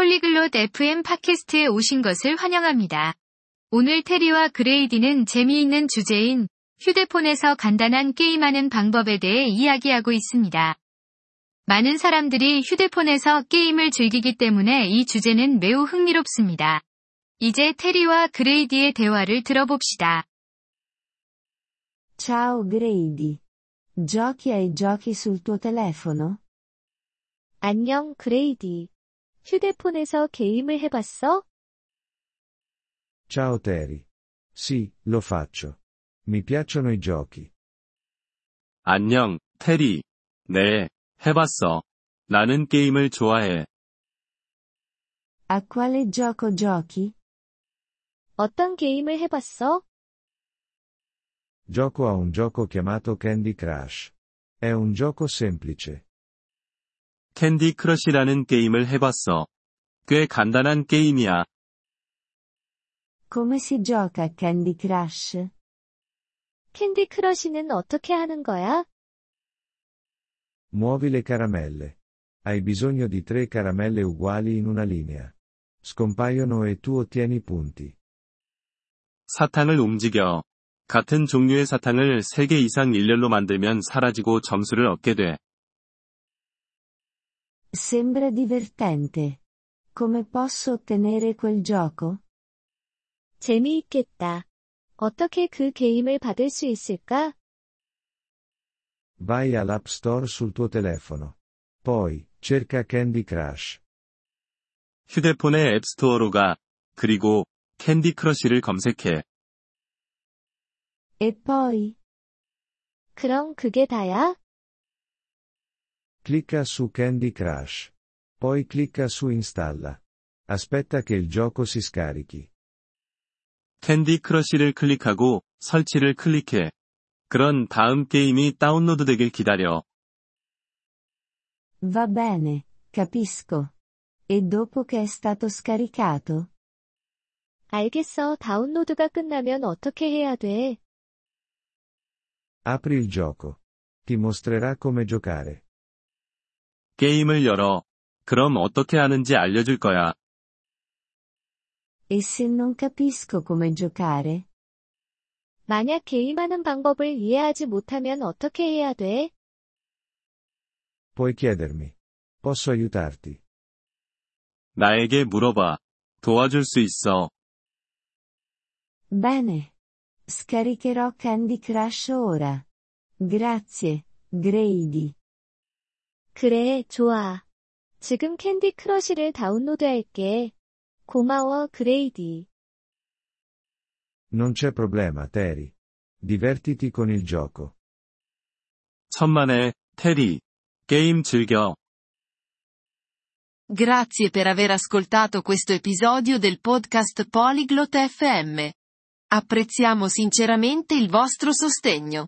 폴리글롯 FM 팟캐스트에 오신 것을 환영합니다. 오늘 테리와 그레이디는 재미있는 주제인 휴대폰에서 간단한 게임하는 방법에 대해 이야기하고 있습니다. 많은 사람들이 휴대폰에서 게임을 즐기기 때문에 이 주제는 매우 흥미롭습니다. 이제 테리와 그레이디의 대화를 들어봅시다. Ciao Grady. Giochi ai giochi sul tuo telefono? 안녕, 그레이디. 휴대폰에서 게임을 해봤어? Ciao Terry. Sì, lo faccio. Mi piacciono i giochi. 안녕, 테리. 네, 해봤어. 나는 게임을 좋아해. A quale gioco giochi? 어떤 게임을 해봤어? Gioco a un gioco chiamato Candy Crush. È un gioco semplice. 캔디 크러쉬라는 게임을 해봤어. 꽤 간단한 게임이야. Come si gioca a Candy Crush? 캔디 크러쉬는 어떻게 하는 거야? Muovi le caramelle. Hai bisogno di tre caramelle uguali in una linea. Scompaiono e tu ottieni punti. 사탕을 움직여. 같은 종류의 사탕을 3개 이상 일렬로 만들면 사라지고 점수를 얻게 돼. Sembra divertente. Come posso ottenere quel gioco? 재미있겠다. 어떻게 그 게임을 받을 수 있을까? Vai all'App Store sul tuo telefono. Poi, cerca Candy Crush. 휴대폰의 앱스토어로 가. 그리고 캔디 크러쉬를 검색해. E poi? 그럼 그게 다야? Clicca su Candy Crush. Poi clicca su Installa. Aspetta che il gioco si scarichi. 캔디 크러쉬를 클릭하고 설치를 클릭해. 그런 다음 게임이 다운로드 되길 기다려. Va bene, capisco. E dopo che è stato scaricato? 알겠어. 다운로드가 끝나면 어떻게 해야 돼? Apri il gioco. Ti mostrerà come giocare. 게임을 열어. 그럼 어떻게 하는지 알려줄 거야. E se non capisco come giocare? 만약 게임하는 방법을 이해하지 못하면 어떻게 해야 돼? Puoi chiedermi. Posso aiutarti? 나에게 물어봐. 도와줄 수 있어. Bene. Scaricherò Candy Crush ora. Grazie, Grady. 그래, 좋아. 지금 캔디 크러쉬를 다운로드할게. 고마워, 그레이디. Non c'è problema, Terry. Divertiti con il gioco. 천만에, 테리. 게임 즐겨. Grazie per aver ascoltato questo episodio del podcast Polyglot FM. Apprezziamo sinceramente il vostro sostegno.